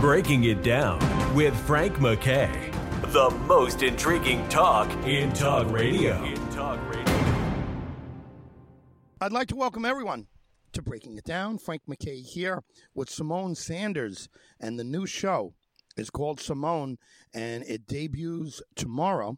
Breaking It Down with Frank McKay. The most intriguing talk in talk radio. In talk radio. I'd like to welcome everyone to Breaking It Down. Frank McKay here with Symone Sanders, and the new show is called Symone, and it debuts tomorrow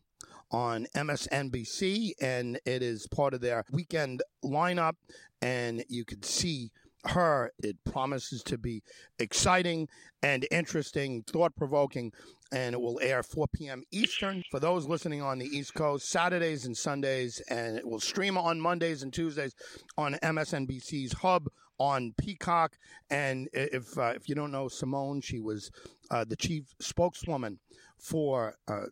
on MSNBC, and it is part of their weekend lineup, and you can see her. It promises to be exciting and interesting, thought provoking, and it will air 4 p.m. Eastern for those listening on the East Coast, Saturdays and Sundays, and it will stream on Mondays and Tuesdays on MSNBC's Hub on Peacock. And if uh, if you don't know Symone, she was uh, the chief spokeswoman for. Uh,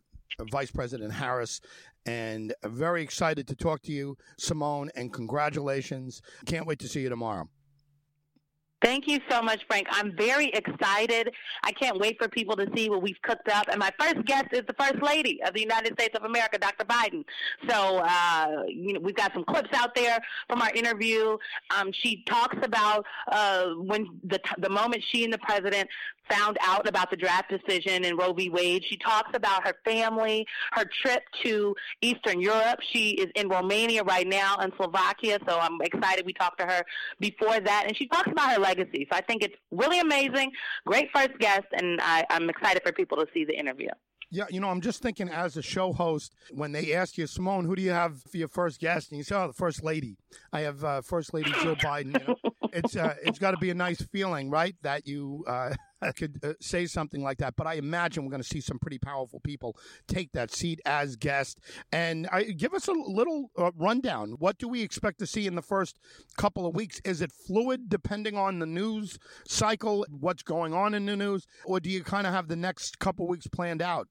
Vice President Harris, and very excited to talk to you, Symone, and congratulations. Can't wait to see you tomorrow. Thank you so much, Frank. I'm very excited. I can't wait for people to see what we've cooked up. And my first guest is the First Lady of the United States of America, Dr. Biden. So, uh, you know, we've got some clips out there from our interview. Um, she talks about uh, when the the moment she and the president found out about the draft decision in Roe v. Wade. She talks about her family, her trip to Eastern Europe. She is in Romania right now and Slovakia, so I'm excited we talked to her before that. And she talks about her legacy. So I think it's really amazing. Great first guest, and I, I'm excited for people to see the interview. Yeah, you know, I'm just thinking as a show host, when they ask you, Symone, who do you have for your first guest? And you say, oh, the First Lady. I have uh, First Lady Jill Biden. You know, it's uh, it's got to be a nice feeling, right? That you uh, could uh, say something like that. But I imagine we're going to see some pretty powerful people take that seat as guest. And I, give us a little uh, rundown. What do we expect to see in the first couple of weeks? Is it fluid depending on the news cycle, what's going on in the news, or do you kind of have the next couple weeks planned out?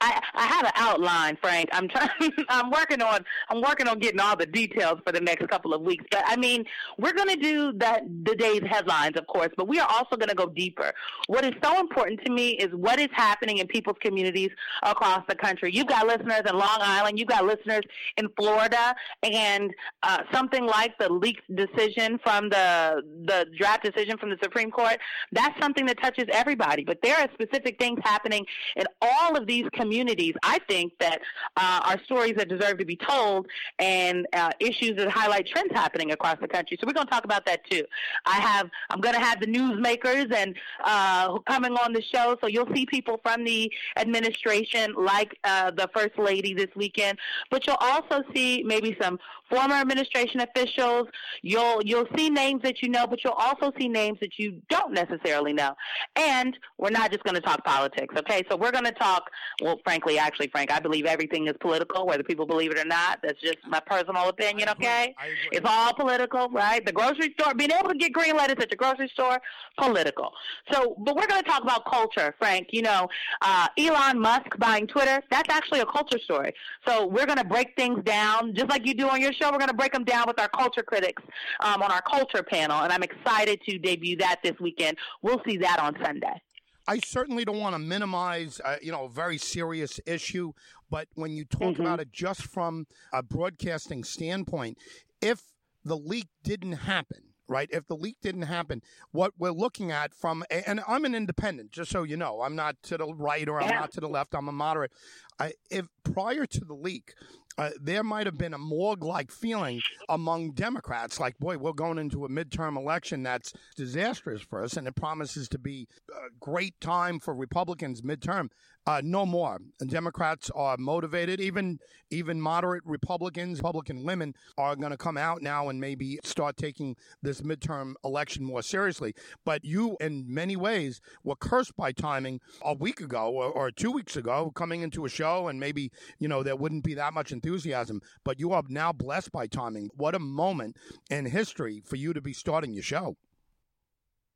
I, I have an outline, Frank. I'm trying. I'm working on. I'm working on getting all the details for the next couple of weeks. But I mean, we're going to do that the day's headlines, of course. But we are also going to go deeper. What is so important to me is what is happening in people's communities across the country. You've got listeners in Long Island. You've got listeners in Florida, and uh, something like the leaked decision from the the draft decision from the Supreme Court. That's something that touches everybody. But there are specific things happening in all of these communities communities, I think that uh, are stories that deserve to be told and uh, issues that highlight trends happening across the country. So we're going to talk about that too. I have I'm going to have the newsmakers and uh, coming on the show, so you'll see people from the administration, like uh, the first lady this weekend, but you'll also see maybe some former administration officials. You'll you'll see names that you know, but you'll also see names that you don't necessarily know. And we're not just going to talk politics, okay? So we're going to talk. Well, frankly, actually, Frank, I believe everything is political, whether people believe it or not. That's just my personal opinion, okay? It's all political, right? The grocery store, being able to get green lettuce at the grocery store, political. So, but we're going to talk about culture, Frank. You know, uh, Elon Musk buying Twitter, that's actually a culture story. So we're going to break things down, just like you do on your show. We're going to break them down with our culture critics um, on our culture panel, and I'm excited to debut that this weekend. We'll see that on Sunday. I certainly don't want to minimize, uh, you know, a very serious issue, but when you talk mm-hmm. about it just from a broadcasting standpoint, if the leak didn't happen, right? If the leak didn't happen, what we're looking at from, and I'm an independent, just so you know, I'm not to the right or I'm yeah. not to the left, I'm a moderate. I, if prior to the leak, uh, there might have been a morgue like feeling among Democrats like, boy, we're going into a midterm election that's disastrous for us, and it promises to be a great time for Republicans midterm. Uh, no more. And Democrats are motivated. Even even moderate Republicans, Republican women, are going to come out now and maybe start taking this midterm election more seriously. But you, in many ways, were cursed by timing a week ago or, or two weeks ago, coming into a show, and maybe you know there wouldn't be that much enthusiasm. But you are now blessed by timing. What a moment in history for you to be starting your show.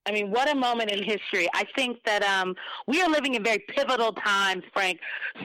I mean, what a moment in history. I think that um, we are living in very pivotal times, Frank.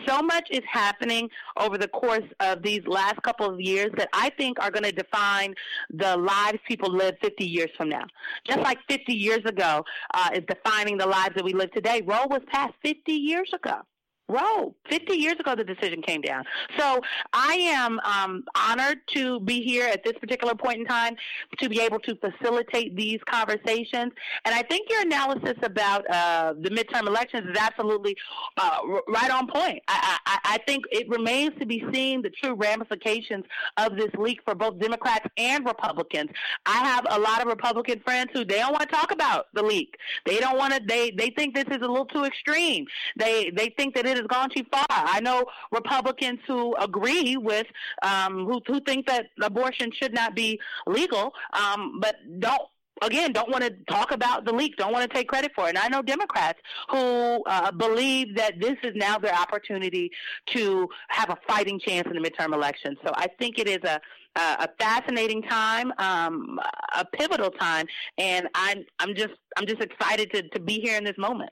So much is happening over the course of these last couple of years that I think are going to define the lives people live 50 years from now. Just like 50 years ago uh, is defining the lives that we live today. Roe was passed 50 years ago Roe. 50 years ago, the decision came down. So I am um, honored to be here at this particular point in time to be able to facilitate these conversations. And I think your analysis about uh, the midterm elections is absolutely uh, right on point. I, I, I think it remains to be seen the true ramifications of this leak for both Democrats and Republicans. I have a lot of Republican friends who they don't want to talk about the leak. They don't want to. They they think this is a little too extreme. They they think that it has gone too far. I know Republicans who agree with um, who who think that abortion should not be legal, um, but don't again don't want to talk about the leak, don't want to take credit for it. And I know Democrats who uh, believe that this is now their opportunity to have a fighting chance in the midterm election. So I think it is a a fascinating time, um, a pivotal time, and I'm I'm just I'm just excited to, to be here in this moment.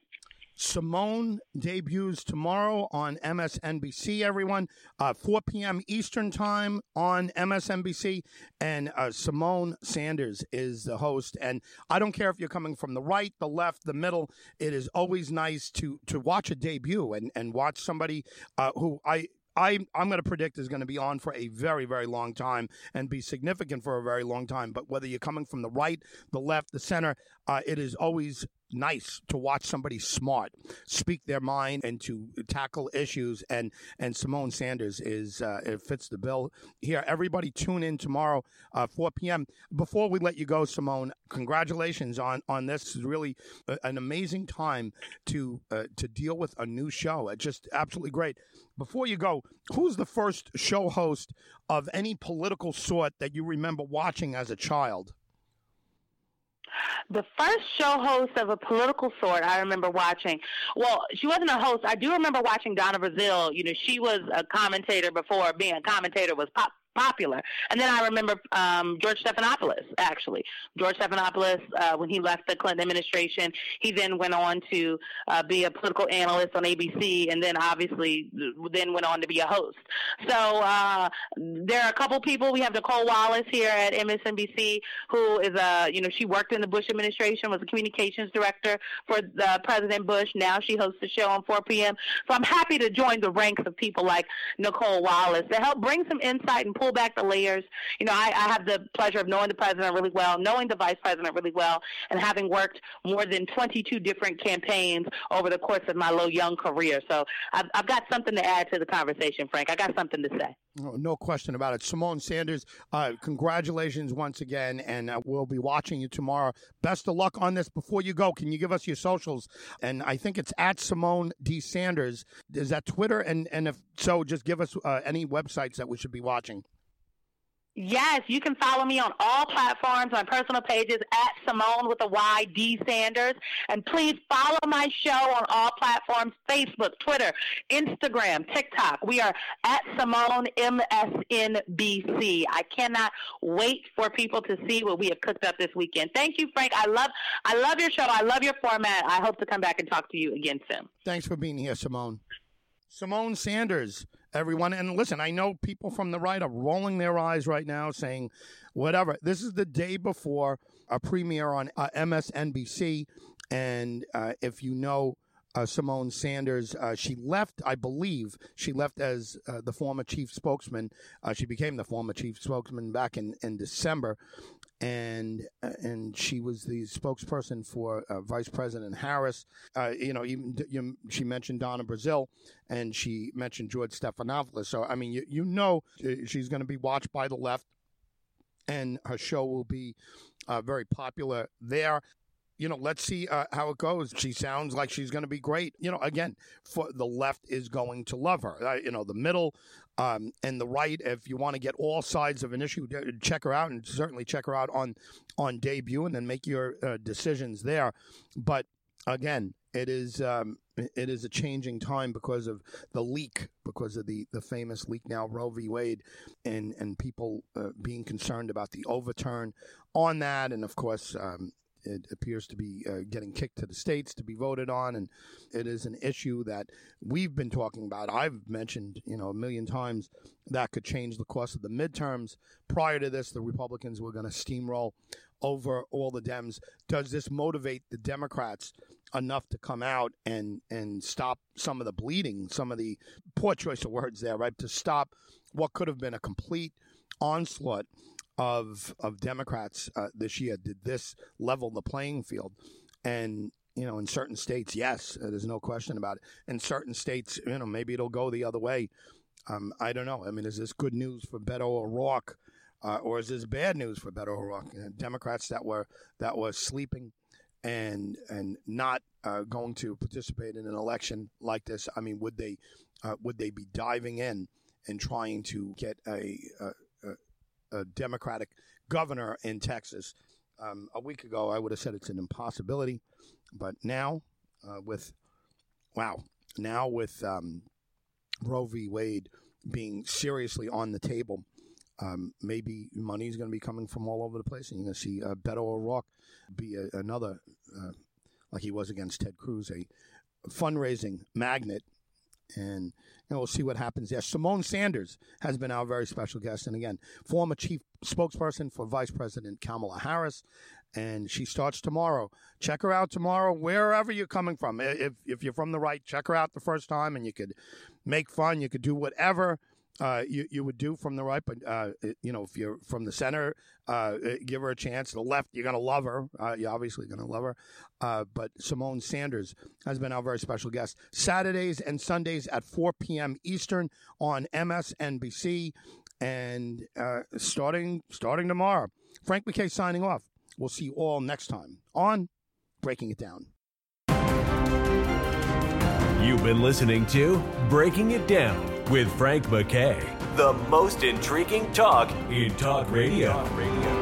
Symone debuts tomorrow on MSNBC, everyone, uh, 4 p.m. Eastern Time on MSNBC. And uh, Symone Sanders is the host. And I don't care if you're coming from the right, the left, the middle, it is always nice to, to watch a debut and, and watch somebody uh, who I, I, I'm going to predict is going to be on for a very, very long time and be significant for a very long time. But whether you're coming from the right, the left, the center, uh, it is always nice to watch somebody smart speak their mind and to tackle issues. And and Symone Sanders is uh, it fits the bill here. Everybody tune in tomorrow, uh, 4 p.m. Before we let you go, Symone, congratulations on on this. is really an amazing time to uh, to deal with a new show. It's just absolutely great. Before you go, who's the first show host of any political sort that you remember watching as a child? The first show host of a political sort I remember watching. Well, she wasn't a host. I do remember watching Donna Brazile. You know, she was a commentator before being a commentator was pop popular. And then I remember um, George Stephanopoulos, actually. George Stephanopoulos, uh, when he left the Clinton administration, he then went on to uh, be a political analyst on ABC and then obviously then went on to be a host. So uh, there are a couple people. We have Nicolle Wallace here at MSNBC who is a, you know, she worked in the Bush administration, was a communications director for the President Bush. Now she hosts the show on 4 p.m. So I'm happy to join the ranks of people like Nicolle Wallace to help bring some insight and pull pull back the layers. You know, I, I have the pleasure of knowing the president really well, knowing the vice president really well, and having worked more than 22 different campaigns over the course of my little young career. So I've, I've got something to add to the conversation, Frank. I got something to say. Oh, no question about it. Symone Sanders, uh, congratulations once again, and uh, we'll be watching you tomorrow. Best of luck on this. Before you go, can you give us your socials? And I think it's at Symone D. Sanders. Is that Twitter? And, and if so, just give us uh, any websites that we should be watching. Yes, you can follow me on all platforms, my personal pages at Symone with a Y D Sanders, and please follow my show on all platforms: Facebook, Twitter, Instagram, TikTok. We are at Symone MSNBC. I cannot wait for people to see what we have cooked up this weekend. Thank you, Frank. I love, I love your show. I love your format. I hope to come back and talk to you again soon. Thanks for being here, Symone. Symone Sanders everyone. And listen, I know people from the right are rolling their eyes right now saying, whatever. This is the day before a premiere on uh, MSNBC. And uh, if you know uh, Symone Sanders, uh, she left, I believe, she left as uh, the former chief spokesman. Uh, she became the former chief spokesman back in, in December and uh, and she was the spokesperson for uh, Vice President Harris. Uh, you know, even you, she mentioned Donna Brazile, and she mentioned George Stephanopoulos. So I mean, you you know uh, she's going to be watched by the left, and her show will be uh, very popular there you know, let's see uh, how it goes. She sounds like she's going to be great. You know, again, for the left is going to love her. Uh, you know, the middle um, and the right. If you want to get all sides of an issue, check her out, and certainly check her out on on debut, and then make your uh, decisions there. But again, it is um, it is a changing time because of the leak, because of the, the famous leak now Roe v. Wade, and and people uh, being concerned about the overturn on that, and of course um, it appears to be uh, getting kicked to the states to be voted on, and it is an issue that we've been talking about. I've mentioned, you know, a million times that could change the course of the midterms. Prior to this, the Republicans were going to steamroll over all the Dems. Does this motivate the Democrats enough to come out and and stop some of the bleeding, some of the poor choice of words there, right? To stop what could have been a complete onslaught of of Democrats uh, this year. Did this level the playing field? And you know, in certain states, yes, uh, there's no question about it. In certain states, you know, maybe it'll go the other way. Um, I don't know. I mean, is this good news for Beto O'Rourke, uh, or is this bad news for Beto O'Rourke? Uh, Democrats that were that were sleeping and and not uh, going to participate in an election like this. I mean, would they uh, would they be diving in and trying to get a, a, a Democratic governor in Texas? Um, a week ago, I would have said it's an impossibility, but now uh, with wow, now with um, Roe v. Wade being seriously on the table. Um, maybe money is going to be coming from all over the place, and you're going to see uh, Beto O'Rourke be a, another, uh, like he was against Ted Cruz, a fundraising magnet. And you know, we'll see what happens there. Symone Sanders has been our very special guest, and again, former chief spokesperson for Vice President Kamala Harris, and she starts tomorrow. Check her out tomorrow, wherever you're coming from. If if you're from the right, check her out the first time, and you could make fun. You could do whatever. Uh, you, you would do from the right, but uh, you know if you're from the center, uh, give her a chance. The left, you're gonna love her. Uh, you're obviously gonna love her. Uh, but Symone Sanders has been our very special guest. Saturdays and Sundays at 4 p.m. Eastern on MSNBC, and uh, starting starting tomorrow. Frank McKay signing off. We'll see you all next time on Breaking It Down. You've been listening to Breaking It Down with Frank McKay. the most intriguing talk in talk radio. Talk radio.